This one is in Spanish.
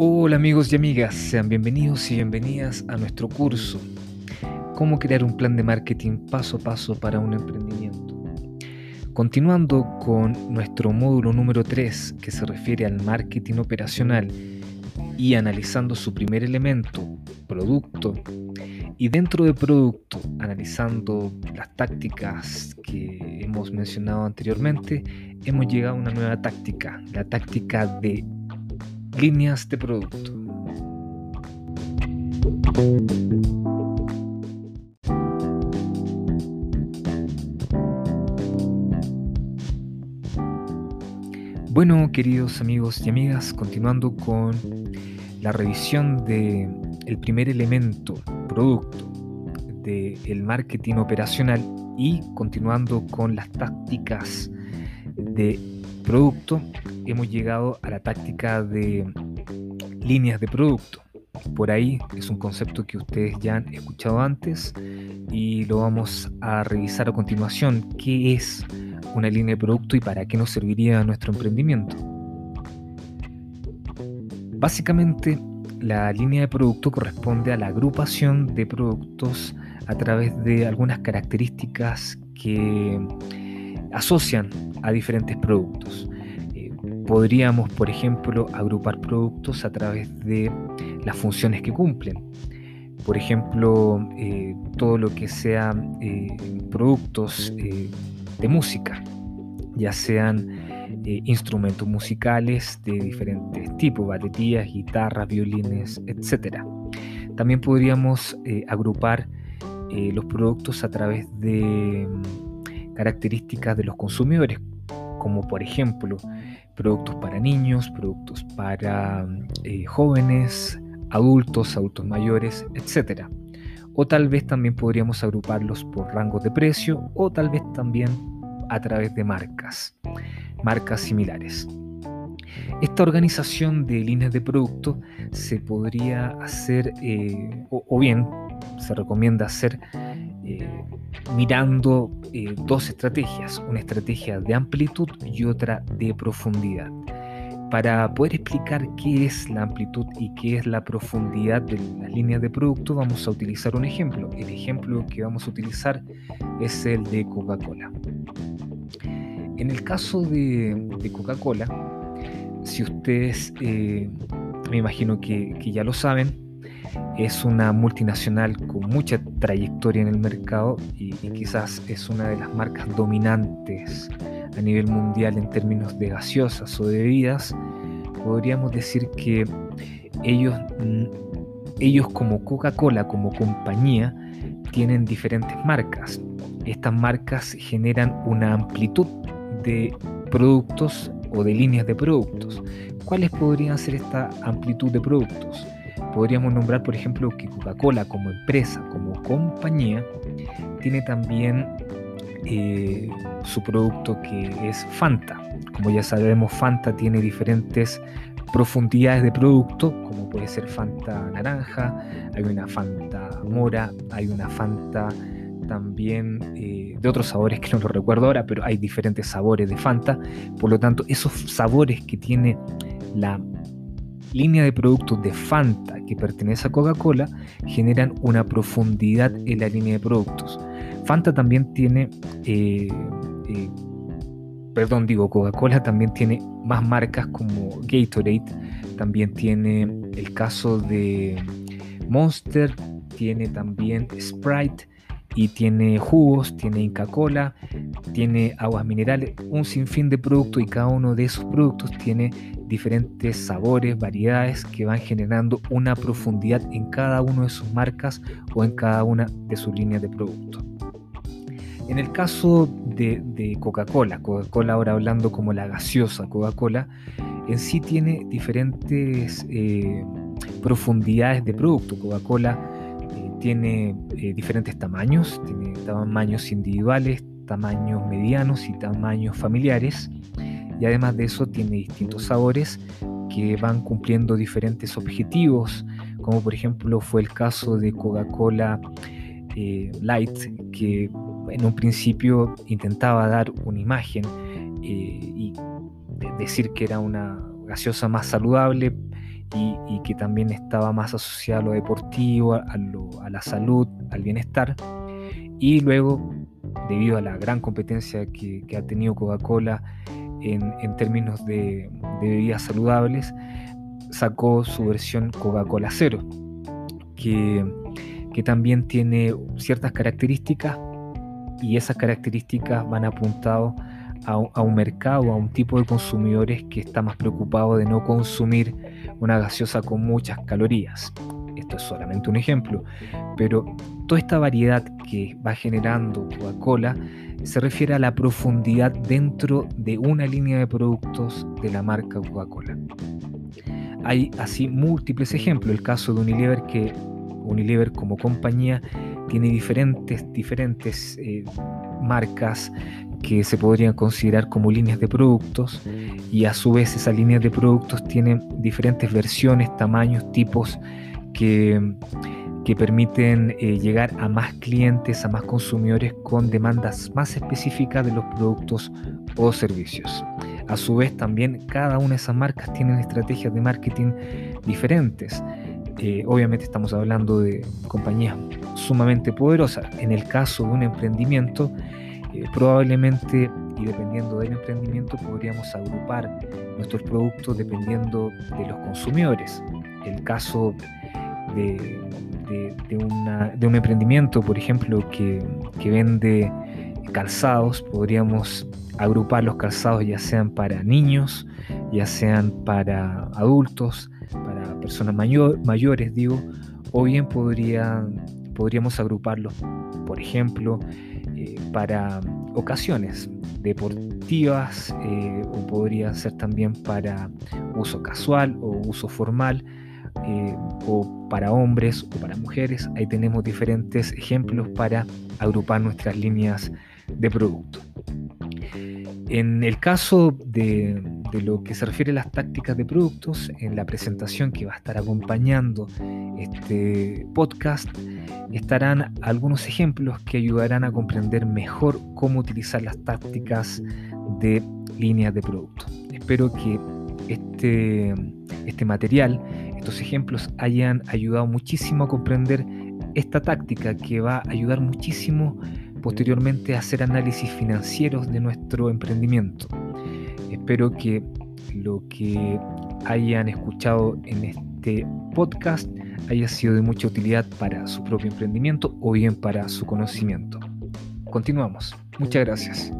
Hola amigos y amigas, sean bienvenidos y bienvenidas a nuestro curso Cómo crear un plan de marketing paso a paso para un emprendimiento. Continuando con nuestro módulo número 3 que se refiere al marketing operacional y analizando su primer elemento, producto, y dentro de producto, analizando las tácticas que hemos mencionado anteriormente, hemos llegado a una nueva táctica, la táctica de líneas de producto. Bueno, queridos amigos y amigas, continuando con la revisión de el primer elemento, producto, del marketing operacional y continuando con las tácticas de producto, hemos llegado a la táctica de líneas de producto. Por ahí es un concepto que ustedes ya han escuchado antes y lo vamos a revisar a continuación. ¿Qué es una línea de producto y para qué nos serviría nuestro emprendimiento? Básicamente, la línea de producto corresponde a la agrupación de productos a través de algunas características que asocian a diferentes productos. Eh, podríamos, por ejemplo, agrupar productos a través de las funciones que cumplen. Por ejemplo, eh, todo lo que sean eh, productos de música, ya sean instrumentos musicales de diferentes tipos, baterías, guitarras, violines, etc. También podríamos agrupar los productos a través de características de los consumidores, como por ejemplo productos para niños, productos para eh, jóvenes, adultos, adultos mayores, etc. O tal vez también podríamos agruparlos por rangos de precio o tal vez también a través de marcas, marcas similares. Esta organización de líneas de producto se podría hacer, eh, o, bien se recomienda hacer eh, mirando eh, dos estrategias, una estrategia de amplitud y otra de profundidad. Para poder explicar qué es la amplitud y qué es la profundidad de las líneas de producto, vamos a utilizar un ejemplo. El ejemplo que vamos a utilizar es el de Coca-Cola. En el caso de, Coca-Cola, si ustedes, eh, me imagino que ya lo saben, es una multinacional con mucha trayectoria en el mercado y, quizás es una de las marcas dominantes a nivel mundial en términos de gaseosas o de bebidas, podríamos decir que ellos, mm, ellos como Coca-Cola, como compañía, tienen diferentes marcas. Estas marcas generan una amplitud de productos o de líneas de productos. ¿Cuáles podrían ser esta amplitud de productos? Podríamos nombrar, por ejemplo, que Coca-Cola como empresa, como compañía, tiene también eh, su producto que es Fanta. Como ya sabemos, Fanta tiene diferentes profundidades de producto, como puede ser Fanta naranja, hay una Fanta mora, hay una Fanta también eh, de otros sabores que no lo recuerdo ahora, pero hay diferentes sabores de Fanta. Por lo tanto, esos sabores que tiene la línea de productos de Fanta que pertenece a Coca-Cola generan una profundidad en la línea de productos. Fanta también tiene, eh, eh, perdón, digo, Coca-Cola también tiene más marcas como Gatorade, también tiene el caso de Monster, tiene también Sprite y tiene jugos, tiene Inca Cola, tiene aguas minerales, un sinfín de productos y cada uno de esos productos tiene diferentes sabores, variedades que van generando una profundidad en cada una de sus marcas o en cada una de sus líneas de productos. En el caso de, Coca-Cola, Coca-Cola ahora hablando como la gaseosa Coca-Cola, en sí tiene diferentes eh, profundidades de producto. Coca-Cola tiene eh, diferentes tamaños, tiene tamaños individuales, tamaños medianos y tamaños familiares. Y además de eso tiene distintos sabores que van cumpliendo diferentes objetivos, como por ejemplo fue el caso de Coca-Cola eh, Light, que en un principio intentaba dar una imagen eh, y decir que era una gaseosa más saludable y, que también estaba más asociado a lo deportivo, a, la salud, al bienestar. Y luego, debido a la gran competencia que, ha tenido Coca-Cola en, términos de, bebidas saludables, sacó su versión Coca-Cola Cero, que, que también tiene ciertas características y esas características van apuntado a, un mercado, a un tipo de consumidores que está más preocupado de no consumir una gaseosa con muchas calorías. Esto es solamente un ejemplo, pero toda esta variedad que va generando Coca-Cola se refiere a la profundidad dentro de una línea de productos de la marca Coca-Cola. Hay así múltiples ejemplos, el caso de Unilever que Unilever como compañía tiene diferentes, diferentes eh, marcas que se podrían considerar como líneas de productos y a su vez esas líneas de productos tienen diferentes versiones, tamaños, tipos que, que permiten eh, llegar a más clientes, a más consumidores con demandas más específicas de los productos o servicios. A su vez también cada una de esas marcas tienen estrategias de marketing diferentes. Eh, obviamente estamos hablando de compañías sumamente poderosas. En el caso de un emprendimiento, eh, probablemente y dependiendo del emprendimiento podríamos agrupar nuestros productos dependiendo de los consumidores. El caso de, un emprendimiento, por ejemplo, que, que vende calzados, podríamos agrupar los calzados ya sean para niños, ya sean para adultos, para personas mayores, digo, o bien podrían, podríamos agruparlos, por ejemplo, eh, para ocasiones deportivas eh, o podría ser también para uso casual o uso formal eh, o para hombres o para mujeres. Ahí tenemos diferentes ejemplos para agrupar nuestras líneas de producto. En el caso de, lo que se refiere a las tácticas de productos, en la presentación que va a estar acompañando este podcast, estarán algunos ejemplos que ayudarán a comprender mejor cómo utilizar las tácticas de líneas de producto. Espero que este, este material, estos ejemplos hayan ayudado muchísimo a comprender esta táctica que va a ayudar muchísimo posteriormente hacer análisis financieros de nuestro emprendimiento. Espero que lo que hayan escuchado en este podcast haya sido de mucha utilidad para su propio emprendimiento o bien para su conocimiento. Continuamos. Muchas gracias.